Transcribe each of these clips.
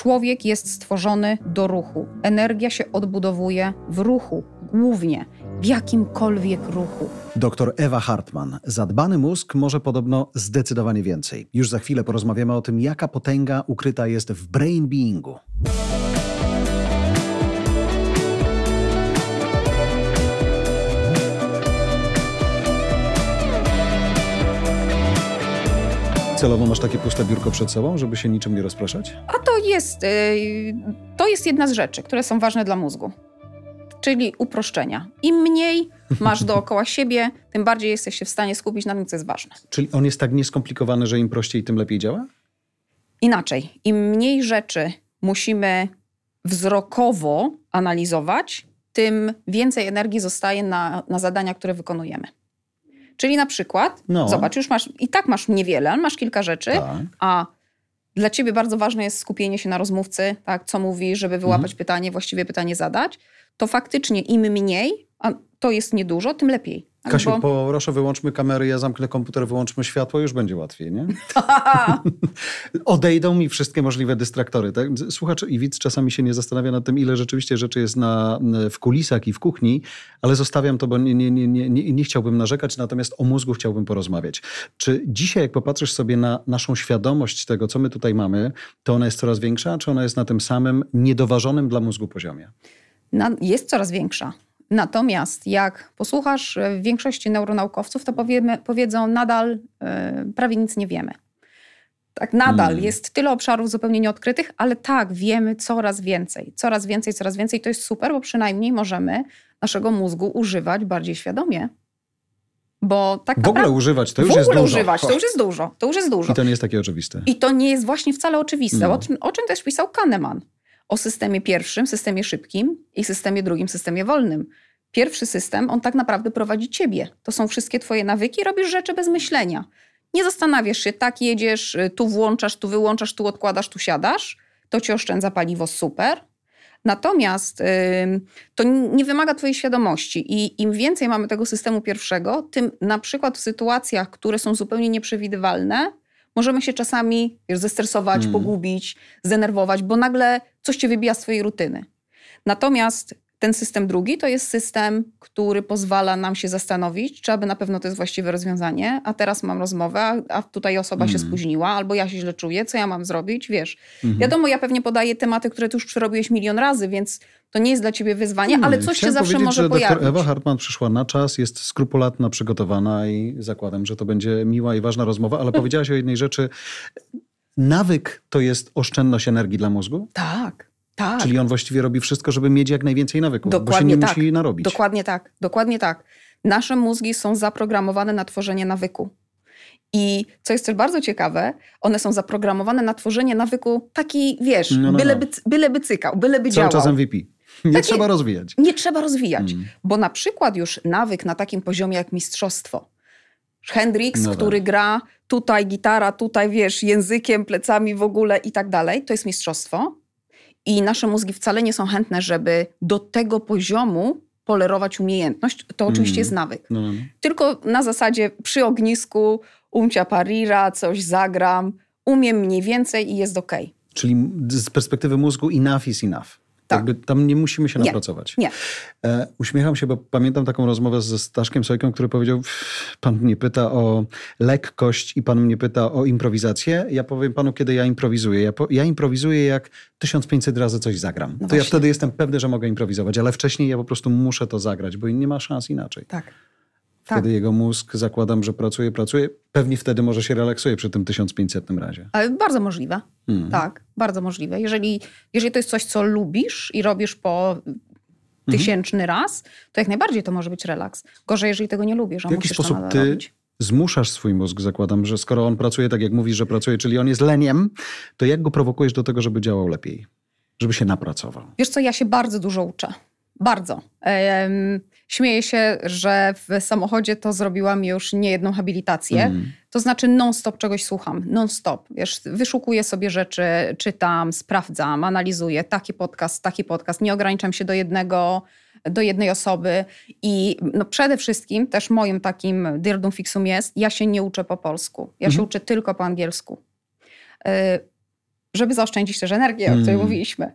Człowiek jest stworzony do ruchu. Energia się odbudowuje w ruchu, głównie w jakimkolwiek ruchu. Doktor Ewa Hartman. Zadbany mózg może podobno zdecydowanie więcej. Już za chwilę porozmawiamy o tym, jaka potęga ukryta jest w brain beingu. Celowo masz takie puste biurko przed sobą, żeby się niczym nie rozpraszać? A to jest, yy, to jest jedna z rzeczy, które są ważne dla mózgu. Czyli uproszczenia. Im mniej masz dookoła siebie, tym bardziej jesteś się w stanie skupić na tym, co jest ważne. Czyli on jest tak nieskomplikowany, że im prościej, tym lepiej działa? Inaczej, im mniej rzeczy musimy wzrokowo analizować, tym więcej energii zostaje na, na zadania, które wykonujemy. Czyli na przykład, No. zobacz, już masz, i tak masz niewiele, masz kilka rzeczy, Tak. a dla ciebie bardzo ważne jest skupienie się na rozmówcy, tak, co mówi, żeby wyłapać Mhm. pytanie, właściwie pytanie zadać, to faktycznie im mniej, to jest niedużo, tym lepiej. Tak, Kasiu, proszę wyłączmy kamery, ja zamknę komputer, wyłączmy światło, już będzie łatwiej, nie? Odejdą mi wszystkie możliwe dystraktory. Tak? Słuchacz i widz czasami się nie zastanawia nad tym, ile rzeczywiście rzeczy jest na, w kulisach i w kuchni, ale zostawiam to, bo nie, nie, nie, nie, nie, nie chciałbym narzekać, natomiast o mózgu chciałbym porozmawiać. Czy dzisiaj, jak popatrzysz sobie na naszą świadomość tego, co my tutaj mamy, to ona jest coraz większa, czy ona jest na tym samym niedoważonym dla mózgu poziomie? na, jest coraz większa. Natomiast jak posłuchasz e, większości neuronaukowców, to powiemy, powiedzą nadal e, prawie nic nie wiemy. Tak, nadal Hmm. jest tyle obszarów zupełnie nieodkrytych, ale tak, wiemy coraz więcej. Coraz więcej, coraz więcej. To jest super, bo przynajmniej możemy naszego mózgu używać bardziej świadomie. Bo tak W ogóle używać, to już w jest ogóle dużo. używać, to już jest dużo. To już jest dużo. I to nie jest takie oczywiste. I to nie jest właśnie wcale oczywiste. No. O, czym, o czym też pisał Kahneman? O systemie pierwszym, systemie szybkim i systemie drugim, systemie wolnym. Pierwszy system, on tak naprawdę prowadzi ciebie. To są wszystkie twoje nawyki, robisz rzeczy bez myślenia. Nie zastanawiasz się, tak jedziesz, y, tu włączasz, tu wyłączasz, tu odkładasz, tu siadasz. To ci oszczędza paliwo, super. Natomiast to nie wymaga twojej świadomości i im więcej mamy tego systemu pierwszego, tym na przykład w sytuacjach, które są zupełnie nieprzewidywalne, możemy się czasami wiesz, zestresować, Mm. pogubić, zdenerwować, bo nagle coś cię wybija z twojej rutyny. Natomiast ten system drugi to jest system, który pozwala nam się zastanowić, czy aby na pewno to jest właściwe rozwiązanie, a teraz mam rozmowę, a- tutaj osoba się Mm. spóźniła, albo ja się źle czuję, co ja mam zrobić, wiesz. Mhm. Wiadomo, ja pewnie podaję tematy, które ty już przerobiłeś milion razy, więc to nie jest dla ciebie wyzwanie, ale coś się zawsze może że pojawić. Ewa Hartman przyszła na czas, jest skrupulatna, przygotowana i zakładam, że to będzie miła i ważna rozmowa, ale powiedziałaś o jednej rzeczy. Nawyk to jest oszczędność energii dla mózgu? Tak, tak. Czyli on właściwie robi wszystko, żeby mieć jak najwięcej nawyków, bo się Dokładnie nie tak. musi narobić. Dokładnie tak, dokładnie tak. Nasze mózgi są zaprogramowane na tworzenie nawyku. I co jest też bardzo ciekawe, one są zaprogramowane na tworzenie nawyku taki, wiesz, No, no, byleby, no. byleby cykał, byleby Cały działał. czas MVP. Nie trzeba rozwijać. Nie trzeba rozwijać, Mm. bo na przykład już nawyk na takim poziomie jak mistrzostwo. Hendrix, No tak. który gra tutaj gitara, tutaj wiesz, językiem, plecami w ogóle i tak dalej, to jest mistrzostwo. I nasze mózgi wcale nie są chętne, żeby do tego poziomu polerować umiejętność. To oczywiście Mm. jest nawyk. No, no, no. Tylko na zasadzie przy ognisku umcia parira, coś zagram, umiem mniej więcej i jest okej. Czyli z perspektywy mózgu enough is enough. Tak. Jakby tam nie musimy się Nie. napracować. Nie. E, uśmiecham się, bo pamiętam taką rozmowę ze Staszkiem Sojką, który powiedział, "Pff, pan mnie pyta o lekkość i pan mnie pyta o improwizację. Ja powiem panu, kiedy ja improwizuję. Ja, po, ja improwizuję, jak 1500 razy coś zagram. No to ja właśnie. wtedy jestem pewny, że mogę improwizować, ale wcześniej ja po prostu muszę to zagrać, bo nie ma szans inaczej. Tak. Tak. Wtedy jego mózg, zakładam, że pracuje, pracuje. Pewnie wtedy może się relaksuje przy tym 1500 razie. Ale bardzo możliwe. Mm. Tak, bardzo możliwe. Jeżeli, jeżeli to jest coś, co lubisz i robisz po Mhm. tysięczny raz, to jak najbardziej to może być relaks. Gorzej, jeżeli tego nie lubisz, W jaki sposób ty robić. zmuszasz swój mózg, zakładam, że skoro on pracuje tak, jak mówisz, że pracuje, czyli on jest leniem, to jak go prowokujesz do tego, żeby działał lepiej? Żeby się napracował? Wiesz co, ja się bardzo dużo uczę. Bardzo. Śmieję się, że w samochodzie to zrobiłam już niejedną habilitację. Mm. To znaczy non-stop czegoś słucham. Non-stop. Wiesz, wyszukuję sobie rzeczy, czytam, sprawdzam, analizuję. Taki podcast, taki podcast. Nie ograniczam się do jednego, do jednej osoby. I no przede wszystkim też moim takim dirdum fixum jest, ja się nie uczę po polsku. Ja się Mhm. uczę tylko po angielsku. Y, żeby zaoszczędzić też energię, o której Mm. mówiliśmy.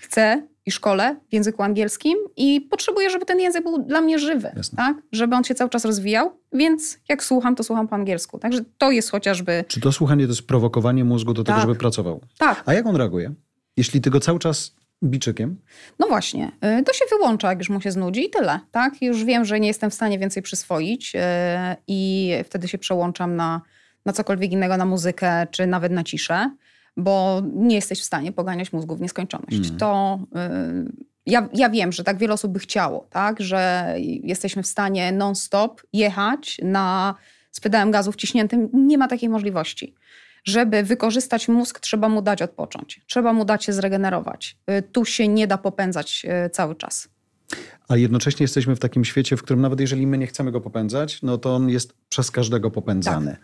Chcę i szkole w języku angielskim i potrzebuję, żeby ten język był dla mnie żywy, Jasne. tak? żeby on się cały czas rozwijał, więc jak słucham, to słucham po angielsku. Także to jest chociażby Czy to słuchanie to jest prowokowanie mózgu do tego, Tak. żeby pracował? tak. A jak on reaguje? Jeśli ty go cały czas biczykiem, No właśnie, y, to się wyłącza, jak już mu się znudzi i tyle. Tak? Już wiem, że nie jestem w stanie więcej przyswoić y, i wtedy się przełączam na, na cokolwiek innego, na muzykę czy nawet na ciszę, bo nie jesteś w stanie poganiać mózgu w nieskończoność. Mhm. To y, ja, ja wiem, że tak wiele osób by chciało, tak? że jesteśmy w stanie non-stop jechać na, z pedałem gazu wciśniętym. Nie ma takiej możliwości. Żeby wykorzystać mózg, trzeba mu dać odpocząć. Trzeba mu dać się zregenerować. Y, Tu się nie da popędzać y, cały czas. a jednocześnie jesteśmy w takim świecie, w którym nawet jeżeli my nie chcemy go popędzać, no to on jest przez każdego popędzany. Tak.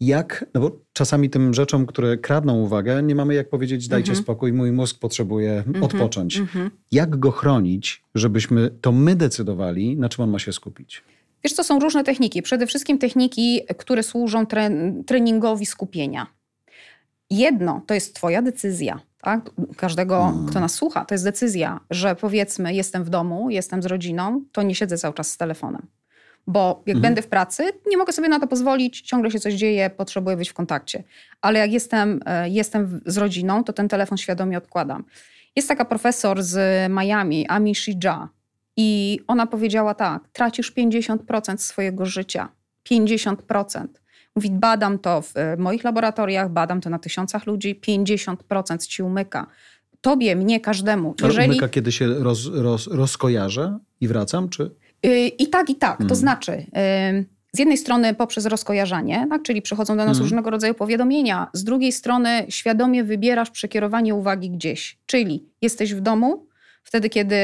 Jak, no bo czasami tym rzeczom, które kradną uwagę, nie mamy jak powiedzieć, dajcie Mhm. spokój, mój mózg potrzebuje odpocząć. Mhm. Jak go chronić, żebyśmy to my decydowali, na czym on ma się skupić? Wiesz, to są różne techniki. Przede wszystkim techniki, które służą tre treningowi skupienia. Jedno to jest Twoja decyzja. Tak? Każdego, Mm. kto nas słucha, to jest decyzja, że powiedzmy, jestem w domu, jestem z rodziną, to nie siedzę cały czas z telefonem. Bo jak Mhm. będę w pracy, nie mogę sobie na to pozwolić, ciągle się coś dzieje, potrzebuję być w kontakcie. Ale jak jestem, e, jestem z rodziną, to ten telefon świadomie odkładam. Jest taka profesor z Miami, Ami Shija, i ona powiedziała tak: tracisz 50% swojego życia. 50%. Mówi, badam to w e, moich laboratoriach, badam to na tysiącach ludzi, 50% ci umyka. Tobie, mnie, każdemu. Jeżeli... umyka, kiedy się roz, roz, rozkojarzę i wracam, czy... Y, I tak, i tak. To Mm. znaczy, y, z jednej strony poprzez rozkojarzanie, tak, czyli przychodzą do nas Mm. różnego rodzaju powiadomienia, z drugiej strony świadomie wybierasz przekierowanie uwagi gdzieś. Czyli jesteś w domu, wtedy kiedy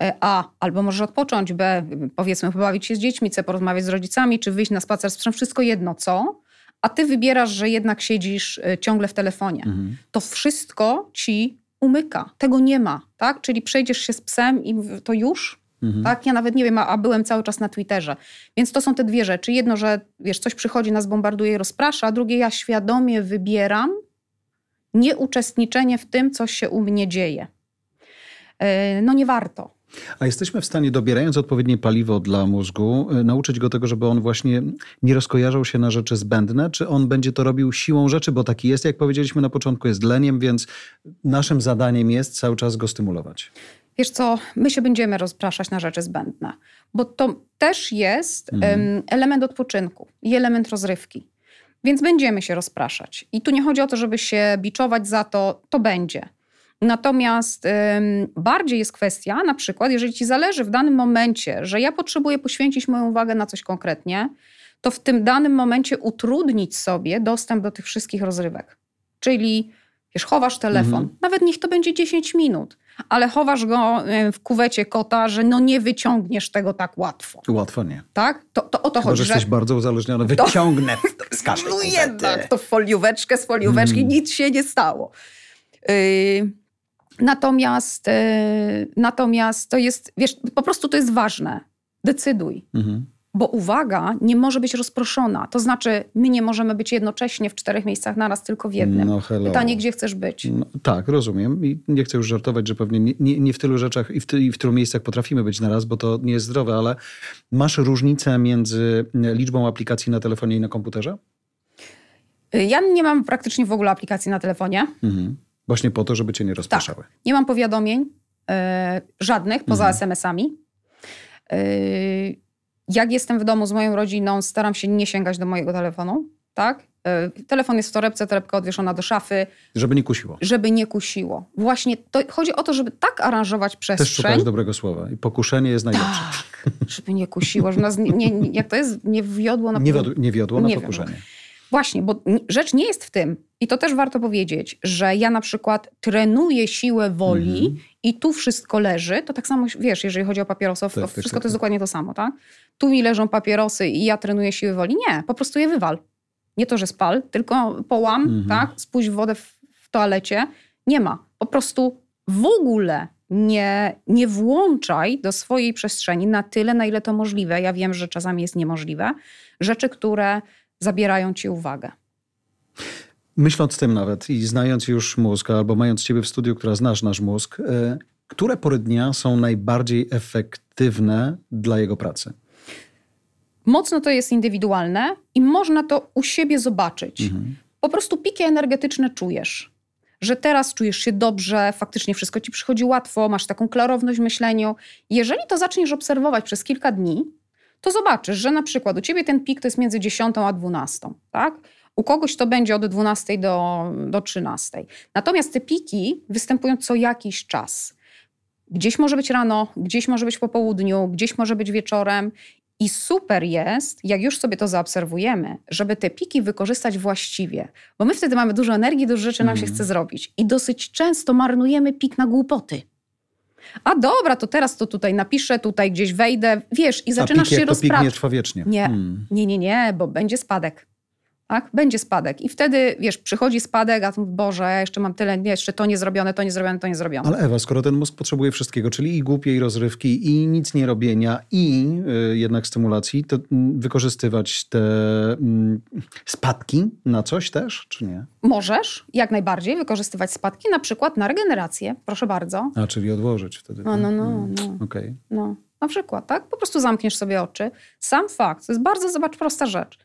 e, A, albo możesz odpocząć, B, powiedzmy, pobawić się z dziećmi, C, porozmawiać z rodzicami, czy wyjść na spacer z psem, wszystko jedno co, a ty wybierasz, że jednak siedzisz e, ciągle w telefonie Mhm. to wszystko ci umyka. Tego nie ma, tak? Czyli przejdziesz się z psem i to już, Mhm. tak? Ja nawet nie wiem, a, a byłem cały czas na Twitterze. Więc to są te dwie rzeczy. Jedno, że wiesz, coś przychodzi, nas bombarduje i rozprasza, a drugie, ja świadomie wybieram nieuczestniczenie w tym, co się u mnie dzieje. Yy, No nie warto. A jesteśmy w stanie, dobierając odpowiednie paliwo dla mózgu, y, nauczyć go tego, żeby on właśnie nie rozkojarzał się na rzeczy zbędne, czy on będzie to robił siłą rzeczy, bo taki jest, jak powiedzieliśmy na początku, jest leniem, więc naszym zadaniem jest cały czas go stymulować. Wiesz co, my się będziemy rozpraszać na rzeczy zbędne, bo to też jest Mhm. em, element odpoczynku i element rozrywki. Więc będziemy się rozpraszać. I tu nie chodzi o to, żeby się biczować za to, to będzie. Natomiast em, bardziej jest kwestia, na przykład, jeżeli ci zależy w danym momencie, że ja potrzebuję poświęcić moją uwagę na coś konkretnie, to w tym danym momencie utrudnić sobie dostęp do tych wszystkich rozrywek. Czyli wiesz, chowasz telefon, Mhm. nawet niech to będzie 10 minut, ale chowasz go e, w kuwecie kota, że no nie wyciągniesz tego tak łatwo. Łatwo nie. Tak? To, to o to Chyba, chodzi, że jesteś bardzo uzależniony. Wyciągnę z każdej no kuwety. jednak to w folióweczkę z folióweczki Mm. nic się nie stało. Yy, natomiast, yy, natomiast to jest, wiesz, po prostu to jest ważne. Decyduj. Mhm. Bo uwaga nie może być rozproszona. To znaczy, my nie możemy być jednocześnie w czterech miejscach naraz, tylko w jednym. No hello. Pytanie, gdzie chcesz być? No, tak, rozumiem. I nie chcę już żartować, że pewnie nie, nie, nie w tylu rzeczach i w, ty, i w tylu miejscach potrafimy być na raz, bo to nie jest zdrowe, ale masz różnicę między liczbą aplikacji na telefonie i na komputerze? Yy, Ja nie mam praktycznie w ogóle aplikacji na telefonie. Mhm. Właśnie po to, żeby cię nie rozpraszały. Nie mam powiadomień yy, żadnych poza Mhm. SMS-ami. Yy, jak jestem w domu z moją rodziną, staram się nie sięgać do mojego telefonu. Tak? Yy, telefon jest w torebce, torebka odwieszona do szafy, Żeby nie kusiło. żeby nie kusiło. Właśnie to, chodzi o to, żeby tak aranżować Też przestrzeń, szukałeś dobrego słowa. I pokuszenie jest najlepsze. tak, żeby nie kusiło, żeby nas nie, nie, jak to jest, nie wiodło na Nie, wiodło, nie wiodło na Nie pokuszenie. Właśnie, bo rzecz nie jest w tym, i to też warto powiedzieć, że ja na przykład trenuję siłę woli Mhm. i tu wszystko leży, to tak samo, wiesz, jeżeli chodzi o papierosów, Tak, to tak, wszystko tak, to jest tak. dokładnie to samo, tak? Tu mi leżą papierosy i ja trenuję siłę woli. Nie, po prostu je wywal. Nie to, że spal, tylko połam, Mhm. tak? Spójrz wodę w, w toalecie. Nie ma. Po prostu w ogóle nie, nie włączaj do swojej przestrzeni na tyle, na ile to możliwe. Ja wiem, że czasami jest niemożliwe. Rzeczy, które zabierają ci uwagę. Myśląc tym nawet i znając już mózg, albo mając ciebie w studiu, która znasz nasz mózg, e, które pory dnia są najbardziej efektywne dla jego pracy? Mocno to jest indywidualne i można to u siebie zobaczyć. Mhm. Po prostu piki energetyczne czujesz. Że teraz czujesz się dobrze, faktycznie wszystko ci przychodzi łatwo, masz taką klarowność w myśleniu. Jeżeli to zaczniesz obserwować przez kilka dni, to zobaczysz, że na przykład u ciebie ten pik to jest między 10 a 12, tak? U kogoś to będzie od 12 do, do 13. Natomiast te piki występują co jakiś czas. Gdzieś może być rano, gdzieś może być po południu, gdzieś może być wieczorem. I super jest, jak już sobie to zaobserwujemy, żeby te piki wykorzystać właściwie, bo my wtedy mamy dużo energii, dużo rzeczy nam się mhm. chce zrobić. I dosyć często marnujemy pik na głupoty. A dobra, to teraz to tutaj napiszę, tutaj gdzieś wejdę, wiesz, i zaczynasz się rozprawiać. nie. Nie, hmm. nie, nie, nie, bo będzie spadek tak? Będzie spadek. I wtedy, wiesz, przychodzi spadek, a tu, Boże, ja jeszcze mam tyle, jeszcze to nie zrobione, to nie zrobione, to nie zrobione. Ale Ewa, skoro ten mózg potrzebuje wszystkiego, czyli i głupiej rozrywki, i nic nie robienia, i y, jednak stymulacji, to y, wykorzystywać te y, spadki na coś też, czy nie? Możesz, jak najbardziej, wykorzystywać spadki na przykład na regenerację, proszę bardzo. A, czyli odłożyć wtedy. No, no, no. Mm, no. Okej. Okay. No. Na przykład, tak? Po prostu zamkniesz sobie oczy. Sam fakt, to jest bardzo, zobacz, prosta rzecz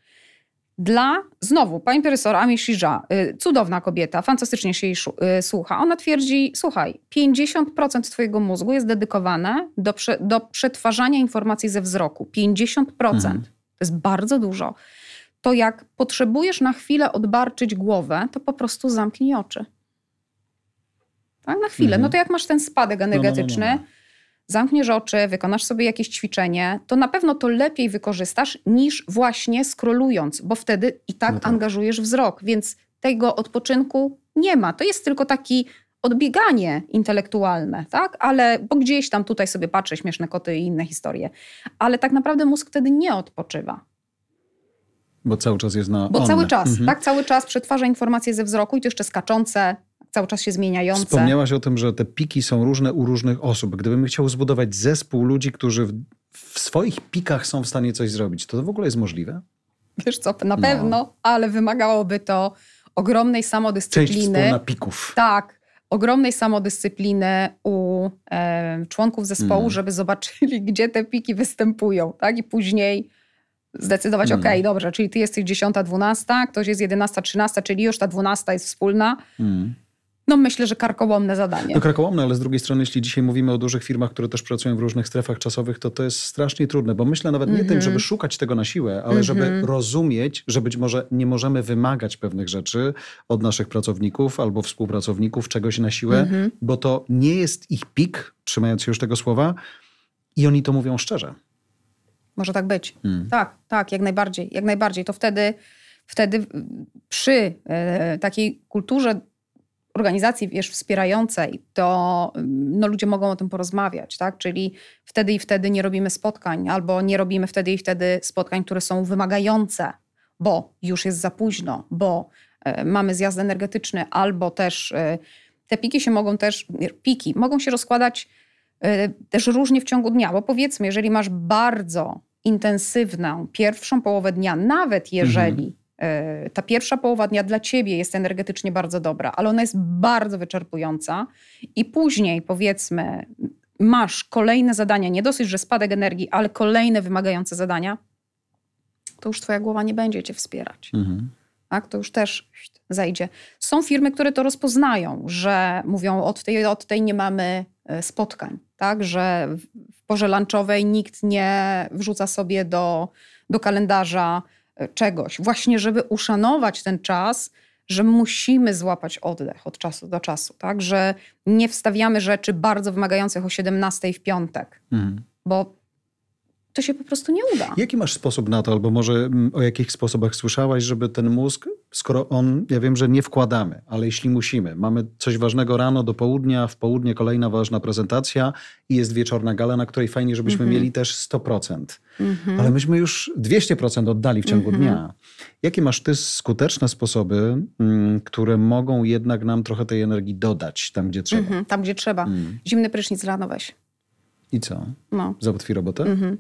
dla, znowu, pani profesor Ami Shija, y, cudowna kobieta, fantastycznie się jej y, słucha. Ona twierdzi, słuchaj, 50% twojego mózgu jest dedykowane do, prze, do przetwarzania informacji ze wzroku. 50%. Mhm. To jest bardzo dużo. To jak potrzebujesz na chwilę odbarczyć głowę, to po prostu zamknij oczy. Tak, na chwilę. Mhm. No to jak masz ten spadek energetyczny, no, no, no, no zamkniesz oczy, wykonasz sobie jakieś ćwiczenie, to na pewno to lepiej wykorzystasz niż właśnie skrolując, bo wtedy i tak, no tak. angażujesz wzrok, więc tego odpoczynku nie ma. To jest tylko taki odbieganie intelektualne, tak? Ale bo gdzieś tam tutaj sobie patrzę, śmieszne koty i inne historie. Ale tak naprawdę mózg wtedy nie odpoczywa. Bo cały czas jest na. Bo cały czas, mhm. tak? Cały czas przetwarza informacje ze wzroku i to jeszcze skaczące, cały czas się zmieniające. Wspomniałaś o tym, że te piki są różne u różnych osób. Gdybym chciał zbudować zespół ludzi, którzy w, w swoich pikach są w stanie coś zrobić, to to w ogóle jest możliwe? Wiesz co, na no. pewno, ale wymagałoby to ogromnej samodyscypliny. Część pików. Tak, ogromnej samodyscypliny u e, członków zespołu, mm. żeby zobaczyli, gdzie te piki występują, tak? I później zdecydować, mm. ok, dobrze, czyli ty jesteś 10, 12, ktoś jest 11, 13, czyli już ta 12 jest wspólna. Mm no myślę, że karkołomne zadanie. No karkołomne, ale z drugiej strony, jeśli dzisiaj mówimy o dużych firmach, które też pracują w różnych strefach czasowych, to to jest strasznie trudne, bo myślę nawet nie mm -hmm. tym, mhm. żeby szukać tego na siłę, ale mm -hmm. żeby rozumieć, że być może nie możemy wymagać pewnych rzeczy od naszych pracowników albo współpracowników czegoś na siłę, mm -hmm. bo to nie jest ich pik, trzymając się już tego słowa, i oni to mówią szczerze. Może tak być. Mm. Tak, tak, jak najbardziej. Jak najbardziej. To wtedy, wtedy przy e, takiej kulturze organizacji wiesz, wspierającej, to no, ludzie mogą o tym porozmawiać, tak? Czyli wtedy i wtedy nie robimy spotkań, albo nie robimy wtedy i wtedy spotkań, które są wymagające, bo już jest za późno, bo e, mamy zjazd energetyczny, albo też e, te piki się mogą też, piki mogą się rozkładać e, też różnie w ciągu dnia, bo powiedzmy, jeżeli masz bardzo intensywną pierwszą połowę dnia, nawet jeżeli mhm ta pierwsza połowa dnia dla ciebie jest energetycznie bardzo dobra, ale ona jest bardzo wyczerpująca i później powiedzmy masz kolejne zadania, nie dosyć, że spadek energii, ale kolejne wymagające zadania, to już twoja głowa nie będzie cię wspierać. Mhm. Tak? To już też zajdzie. Są firmy, które to rozpoznają, że mówią od tej, od tej nie mamy e, spotkań, tak? że w porze lunchowej nikt nie wrzuca sobie do, do kalendarza czegoś, właśnie żeby uszanować ten czas, że musimy złapać oddech od czasu do czasu, tak? Że nie wstawiamy rzeczy bardzo wymagających o 17 w piątek, mhm. bo to się po prostu nie uda. Jaki masz sposób na to, albo może mm, o jakich sposobach słyszałaś, żeby ten mózg, skoro on, ja wiem, że nie wkładamy, ale jeśli musimy, mamy coś ważnego rano do południa, w południe kolejna ważna prezentacja i jest wieczorna gala, na której fajnie, żebyśmy mm -hmm. mieli też 100%. Mm -hmm. Ale myśmy już 200% oddali w ciągu mm -hmm. dnia. Jakie masz ty skuteczne sposoby, mm, które mogą jednak nam trochę tej energii dodać tam, gdzie trzeba? Mhm, tam, gdzie trzeba. Mm. Zimny prysznic rano weź. I co? No. Załatwi robotę? Mhm.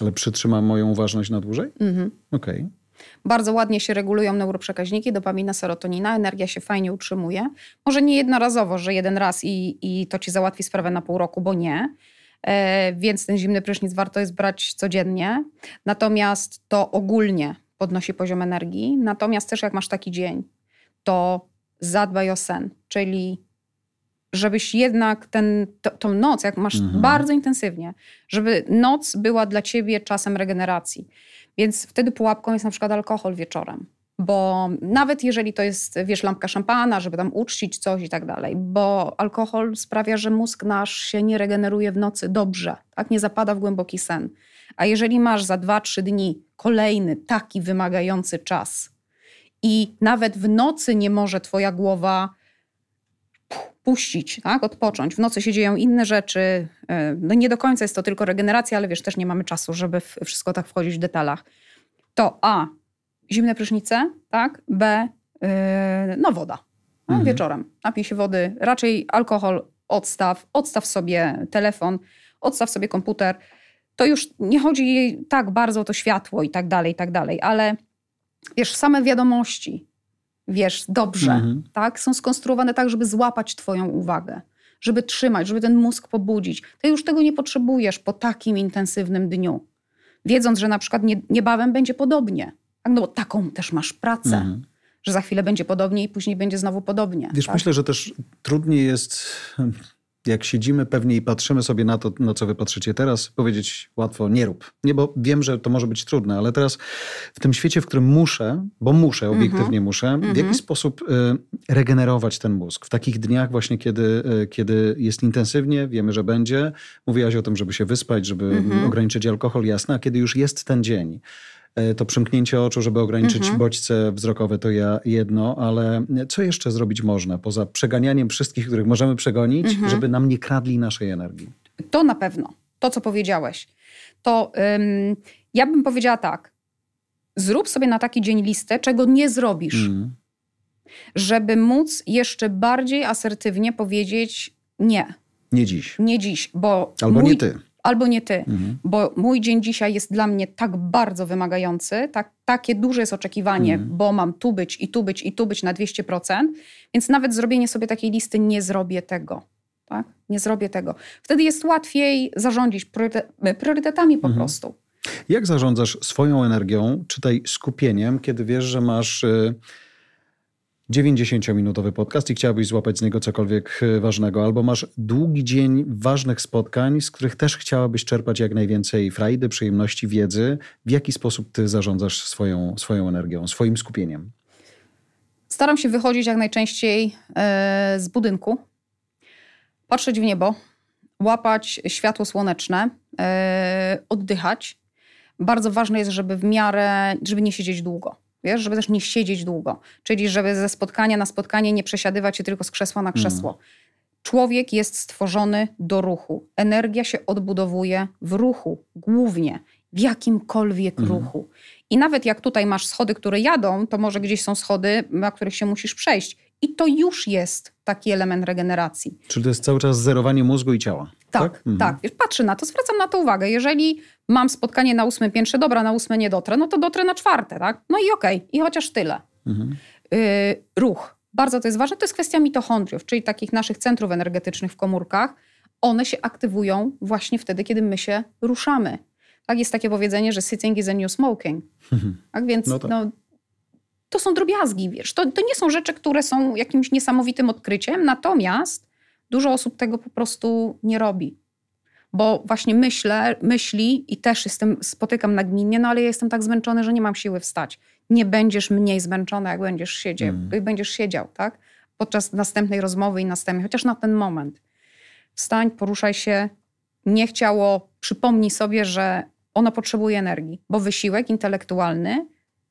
Ale przytrzyma moją uważność na dłużej? Mhm. Okej. Okay. Bardzo ładnie się regulują neuroprzekaźniki, dopamina, serotonina, energia się fajnie utrzymuje. Może nie jednorazowo, że jeden raz i, i to ci załatwi sprawę na pół roku, bo nie. E, więc ten zimny prysznic warto jest brać codziennie. Natomiast to ogólnie podnosi poziom energii. Natomiast też jak masz taki dzień, to zadbaj o sen, czyli żebyś jednak ten, to, tą noc, jak masz mhm. bardzo intensywnie, żeby noc była dla ciebie czasem regeneracji. Więc wtedy pułapką jest na przykład alkohol wieczorem. Bo nawet jeżeli to jest, wiesz, lampka szampana, żeby tam uczcić coś i tak dalej, bo alkohol sprawia, że mózg nasz się nie regeneruje w nocy dobrze, tak? Nie zapada w głęboki sen. A jeżeli masz za dwa, trzy dni kolejny taki wymagający czas i nawet w nocy nie może twoja głowa puścić, tak? odpocząć. W nocy się dzieją inne rzeczy. E, no nie do końca jest to tylko regeneracja, ale wiesz, też nie mamy czasu, żeby wszystko tak wchodzić w detalach. To A, zimne prysznice, tak? B, yy, no woda. No, mhm. Wieczorem napij się wody. Raczej alkohol odstaw, odstaw sobie telefon, odstaw sobie komputer. To już nie chodzi tak bardzo o to światło i tak dalej, i tak dalej, ale wiesz, same wiadomości, wiesz, dobrze, mhm. tak? Są skonstruowane tak, żeby złapać twoją uwagę, żeby trzymać, żeby ten mózg pobudzić. Ty już tego nie potrzebujesz po takim intensywnym dniu. Wiedząc, że na przykład nie, niebawem będzie podobnie. Tak? No bo taką też masz pracę. Mhm. Że za chwilę będzie podobnie i później będzie znowu podobnie. Wiesz, tak? myślę, że też trudniej jest jak siedzimy pewnie i patrzymy sobie na to, na co wy patrzycie teraz, powiedzieć łatwo nie rób. Nie, bo wiem, że to może być trudne, ale teraz w tym świecie, w którym muszę, bo muszę, mhm. obiektywnie mm -hmm. muszę, w jaki -hmm. sposób y, regenerować ten mózg? W takich dniach właśnie, kiedy, y, kiedy jest intensywnie, wiemy, że będzie. Mówiłaś o tym, żeby się wyspać, żeby mm -hmm. ograniczyć alkohol, jasne, a kiedy już jest ten dzień, to przymknięcie oczu, żeby ograniczyć mhm. bodźce wzrokowe, to ja jedno, ale co jeszcze zrobić można poza przeganianiem wszystkich, których możemy przegonić, mhm. żeby nam nie kradli naszej energii? To na pewno. To, co powiedziałeś. To ym, ja bym powiedziała tak. Zrób sobie na taki dzień listę, czego nie zrobisz. Mhm. Żeby móc jeszcze bardziej asertywnie powiedzieć nie. Nie dziś. Nie dziś, bo. Albo mój, nie ty albo nie ty, mhm. bo mój dzień dzisiaj jest dla mnie tak bardzo wymagający, tak, takie duże jest oczekiwanie, mhm. bo mam tu być i tu być i tu być na 200%, więc nawet zrobienie sobie takiej listy nie zrobię tego. Tak? Nie zrobię tego. Wtedy jest łatwiej zarządzić priorytetami po mhm. prostu. Jak zarządzasz swoją energią, czytaj skupieniem, kiedy wiesz, że masz. Yy 90-minutowy podcast i chciałabyś złapać z niego cokolwiek e, ważnego, albo masz długi dzień ważnych spotkań, z których też chciałabyś czerpać jak najwięcej frajdy, przyjemności, wiedzy. W jaki sposób ty zarządzasz swoją, swoją energią, swoim skupieniem? Staram się wychodzić jak najczęściej e, z budynku, patrzeć w niebo, łapać światło słoneczne, e, oddychać. Bardzo ważne jest, żeby w miarę, żeby nie siedzieć długo wiesz, żeby też nie siedzieć długo. Czyli żeby ze spotkania na spotkanie nie przesiadywać się tylko z krzesła na krzesło. Mm. Człowiek jest stworzony do ruchu. Energia się odbudowuje w ruchu, głównie w jakimkolwiek mm. ruchu. I nawet jak tutaj masz schody, które jadą, to może gdzieś są schody, na których się musisz przejść. I to już jest taki element regeneracji. Czyli to jest cały czas zerowanie mózgu i ciała. Tak, tak. Mhm. tak. Patrzę na to, zwracam na to uwagę. Jeżeli mam spotkanie na ósmym piętrze, dobra, na ósme nie dotrę, no to dotrę na czwarte, tak? No i okej, okay. i chociaż tyle. Mhm. Yy, ruch. Bardzo to jest ważne. To jest kwestia mitochondriów, czyli takich naszych centrów energetycznych w komórkach. One się aktywują właśnie wtedy, kiedy my się ruszamy. Tak, jest takie powiedzenie, że sitting is a new smoking. Mhm. Tak więc no tak. No, to są drobiazgi, wiesz. To, to nie są rzeczy, które są jakimś niesamowitym odkryciem, natomiast dużo osób tego po prostu nie robi. Bo właśnie myślę, myśli i też jestem, spotykam nagminnie, no ale ja jestem tak zmęczony, że nie mam siły wstać. Nie będziesz mniej zmęczony, jak będziesz siedział, mm. będziesz siedział, tak? Podczas następnej rozmowy i następnej, chociaż na ten moment. Wstań, poruszaj się. Nie chciało, przypomnij sobie, że ono potrzebuje energii, bo wysiłek intelektualny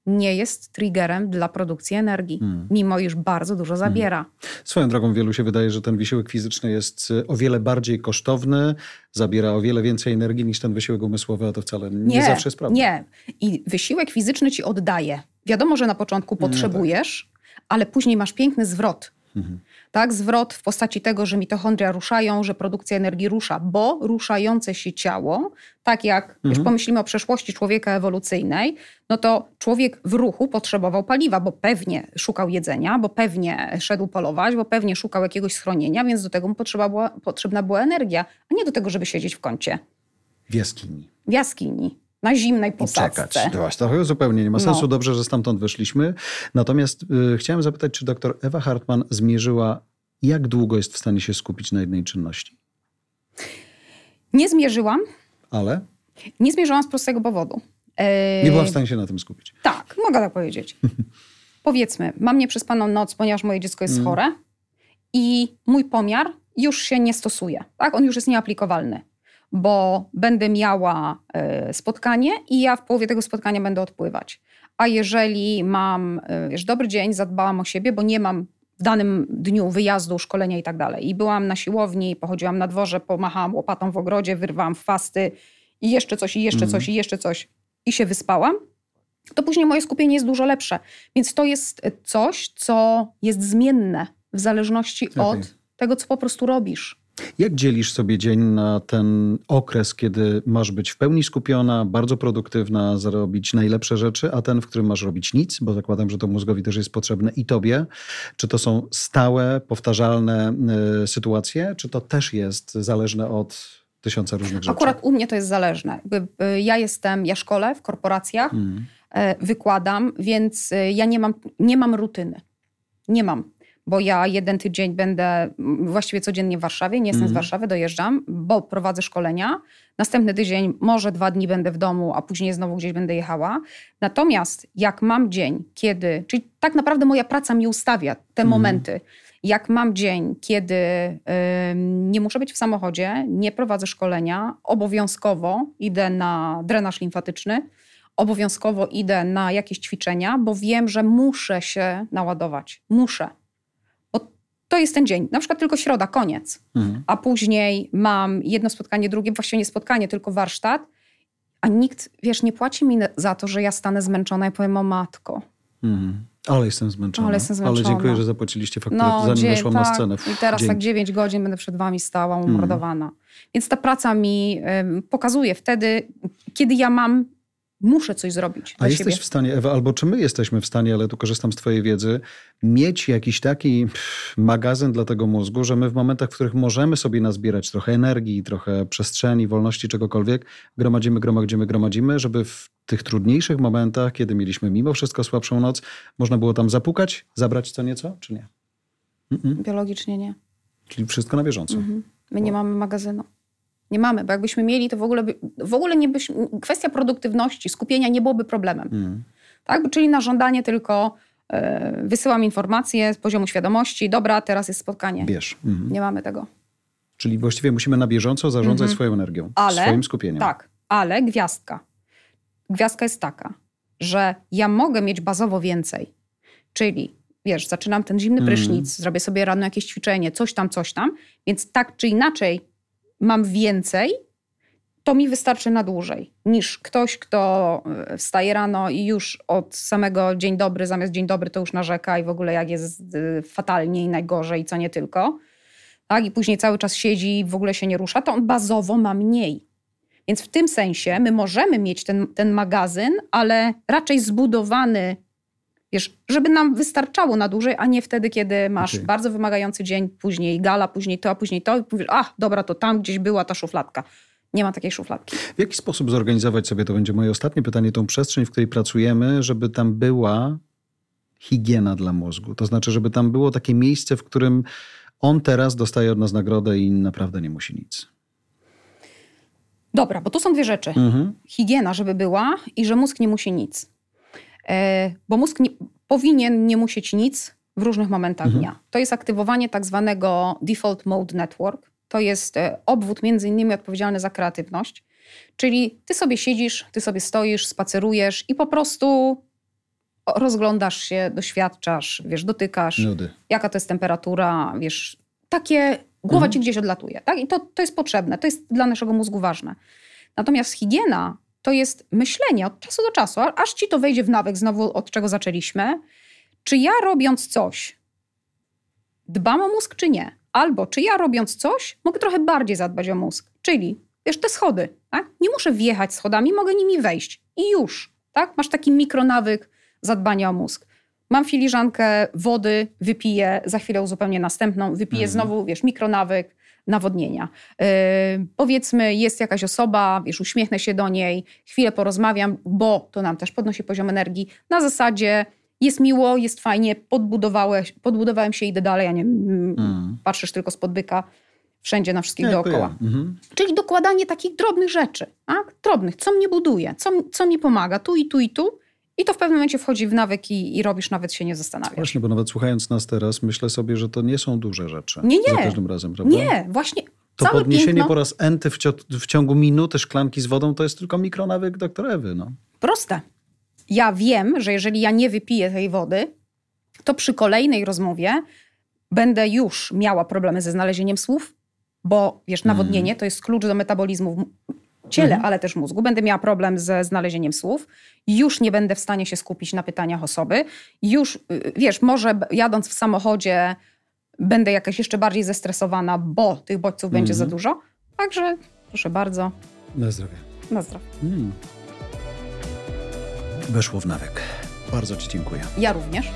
nie jest triggerem dla produkcji energii, hmm. mimo iż bardzo dużo hmm. zabiera. Hmm. Swoją drogą wielu się wydaje, że ten wysiłek fizyczny jest y, o wiele bardziej kosztowny, zabiera o wiele więcej energii niż ten wysiłek umysłowy, a to wcale nie, nie zawsze jest prawda. Nie. I wysiłek fizyczny ci oddaje. Wiadomo, że na początku potrzebujesz, no tak. ale później masz piękny zwrot. Mhm. Tak, zwrot w postaci tego, że mitochondria ruszają, że produkcja energii rusza, bo ruszające się ciało, tak jak mhm. już pomyślimy o przeszłości człowieka ewolucyjnej, no to człowiek w ruchu potrzebował paliwa, bo pewnie szukał jedzenia, bo pewnie szedł polować, bo pewnie szukał jakiegoś schronienia, więc do tego mu potrzeba była, potrzebna była energia, a nie do tego, żeby siedzieć w kącie. W jaskini. W jaskini na zimnej posadzce. Czekać. To, to zupełnie nie ma sensu. No. Dobrze, że stamtąd wyszliśmy. Natomiast y, chciałem zapytać, czy doktor Ewa Hartman zmierzyła, jak długo jest w stanie się skupić na jednej czynności? Nie zmierzyłam. Ale? Nie zmierzyłam z prostego powodu. E... Nie byłam w stanie się na tym skupić. Tak, mogę tak powiedzieć. Powiedzmy, mam nieprzespaną noc, ponieważ moje dziecko jest mm. chore i mój pomiar już się nie stosuje. Tak? On już jest nieaplikowalny bo będę miała e, spotkanie i ja w połowie tego spotkania będę odpływać. A jeżeli mam, e, wiesz, dobry dzień, zadbałam o siebie, bo nie mam w danym dniu wyjazdu, szkolenia i tak dalej. I byłam na siłowni, pochodziłam na dworze, pomachałam łopatą w ogrodzie, wyrwałam fasty i jeszcze coś, i jeszcze mm. coś, i jeszcze coś. I się wyspałam, to później moje skupienie jest dużo lepsze. Więc to jest coś, co jest zmienne w zależności okay. od tego, co po prostu robisz. Jak dzielisz sobie dzień na ten okres, kiedy masz być w pełni skupiona, bardzo produktywna, zarobić najlepsze rzeczy, a ten, w którym masz robić nic, bo zakładam, że to mózgowi też jest potrzebne i tobie. Czy to są stałe, powtarzalne y, sytuacje, czy to też jest zależne od tysiąca różnych rzeczy? Akurat u mnie to jest zależne. Y, ja jestem, ja szkole w korporacjach, hmm. wykładam, więc y, ja nie mam, nie mam rutyny. Nie mam bo ja jeden tydzień będę właściwie codziennie w Warszawie, nie jestem mm. z mhm. Warszawy, dojeżdżam, bo prowadzę szkolenia. Następny tydzień, może dwa dni będę w domu, a później znowu gdzieś będę jechała. Natomiast jak mam dzień, kiedy, czyli tak naprawdę moja praca mi ustawia te mm. momenty, jak mam dzień, kiedy nie muszę być w samochodzie, nie prowadzę szkolenia, obowiązkowo idę na drenaż limfatyczny, obowiązkowo idę na jakieś ćwiczenia, bo wiem, że muszę się naładować. Muszę to jest ten dzień. Na przykład tylko środa, koniec. Mhm. A później mam jedno spotkanie, drugie, właściwie nie spotkanie, tylko warsztat. A nikt, wiesz, nie płaci mi za to, że ja stanę zmęczona i powiem o matko. Mhm. Ale jestem zmęczona. Ale jestem zmęczona. Ale dziękuję, że zapłaciliście fakturę, no, zanim dzień, weszłam tak. na scenę. I teraz dzień. tak 9 godzin będę przed wami stała, umordowana. Mhm. Więc ta praca mi y, pokazuje wtedy, kiedy ja mam muszę coś zrobić. A jesteś siebie. w stanie, Ewa, albo czy my jesteśmy w stanie, ale tu korzystam z Twojej wiedzy, mieć jakiś taki magazyn dla tego mózgu, że my w momentach, w których możemy sobie nazbierać trochę energii, trochę przestrzeni, wolności, czegokolwiek, gromadzimy, gromadzimy, gromadzimy, żeby w tych trudniejszych momentach, kiedy mieliśmy mimo wszystko słabszą noc, można było tam zapukać, zabrać co nieco, czy nie? Mm-mm. Biologicznie nie. Czyli wszystko na bieżąco. Mm-hmm. My nie mamy magazynu. Nie mamy, bo jakbyśmy mieli, to w ogóle, by, w ogóle nie byśmy, kwestia produktywności, skupienia nie byłoby problemem. Mm. Tak? Czyli na żądanie tylko y, wysyłam informacje z poziomu świadomości, dobra, teraz jest spotkanie. Bierz. Mm. Nie mamy tego. Czyli właściwie musimy na bieżąco zarządzać mm-hmm. swoją energią, ale, swoim skupieniem. Tak, ale gwiazdka. Gwiazdka jest taka, że ja mogę mieć bazowo więcej. Czyli wiesz, zaczynam ten zimny mhm. prysznic, mm. zrobię sobie rano jakieś ćwiczenie, coś tam, coś tam, więc tak czy inaczej mam więcej, to mi wystarczy na dłużej niż ktoś, kto e, wstaje rano i już od samego dzień dobry, zamiast dzień dobry to już narzeka i w ogóle jak jest e, fatalnie i najgorzej, co nie tylko. Tak? I później cały czas siedzi i w ogóle się nie rusza, to on bazowo ma mniej. Więc w tym sensie my możemy mieć ten, ten magazyn, ale raczej zbudowany Wiesz, żeby nam wystarczało na dłużej, a nie wtedy, kiedy masz okay. bardzo wymagający dzień, później gala, później to, a później to i mówisz, ach, dobra, to tam gdzieś była ta szufladka. Nie ma takiej szufladki. W jaki sposób zorganizować sobie, to będzie moje ostatnie pytanie, tą przestrzeń, w której pracujemy, żeby tam była higiena dla mózgu? To znaczy, żeby tam było takie miejsce, w którym on teraz dostaje od nas nagrodę i naprawdę nie musi nic. Dobra, bo tu są dwie rzeczy. Mhm. Higiena, żeby była i że mózg nie musi nic. E, bo mózg nie, powinien nie musieć nic w różnych momentach mhm. dnia. To jest aktywowanie tak zwanego Default Mode Network. To jest e, obwód między innymi odpowiedzialny za kreatywność. Czyli ty sobie siedzisz, ty sobie stoisz, spacerujesz i po prostu rozglądasz się, doświadczasz, wiesz, dotykasz, Nudy. jaka to jest temperatura, wiesz, takie, głowa mhm. ci gdzieś odlatuje, tak? I to, to jest potrzebne, to jest dla naszego mózgu ważne. Natomiast higiena to jest myślenie od czasu do czasu, aż ci to wejdzie w nawyk, znowu od czego zaczęliśmy. Czy ja robiąc coś dbam o mózg czy nie? Albo czy ja robiąc coś, mogę trochę bardziej zadbać o mózg? Czyli, wiesz, te schody, tak? Nie muszę wjechać schodami, mogę nimi wejść. I już, tak? Masz taki mikronawyk zadbania o mózg. Mam filiżankę wody, wypiję, za chwilę uzupełnię następną, wypiję Mhm. znowu, wiesz, mikronawyk nawodnienia. Yy, powiedzmy, jest jakaś osoba, wiesz, uśmiechnę się do niej, chwilę porozmawiam, bo to nam też podnosi poziom energii. Na zasadzie jest miło, jest fajnie, podbudowałeś, podbudowałem się, idę dalej, a nie mm, Mm. patrzysz tylko spod byka wszędzie na wszystkich Nie, dookoła. Mhm. Czyli dokładanie takich drobnych rzeczy, tak? drobnych, co mnie buduje, co, co mi pomaga, tu i tu i tu. I to w pewnym momencie wchodzi w nawyk i, i robisz, nawet się nie zastanawiasz. Właśnie, bo nawet słuchając nas teraz, myślę sobie, że to nie są duże rzeczy. Nie, nie. Za każdym razem, prawda? Nie, właśnie To całe podniesienie piękno, po raz enty w, w ciągu minuty szklanki z wodą to jest tylko mikronawyk doktor Ewy. No. proste. Ja wiem, że jeżeli ja nie wypiję tej wody, to przy kolejnej rozmowie będę już miała problemy ze znalezieniem słów, bo wiesz, nawodnienie to jest klucz do metabolizmu ciele, Mhm. ale też mózgu. Będę miała problem ze znalezieniem słów. Już nie będę w stanie się skupić na pytaniach osoby. Już, y, wiesz, może jadąc w samochodzie będę jakaś jeszcze bardziej zestresowana, bo tych bodźców będzie za Mhm. dużo. Także proszę bardzo, Na zdrowie. na zdrowie. Mm. Weszło w nawyk. Bardzo Ci dziękuję. Ja również.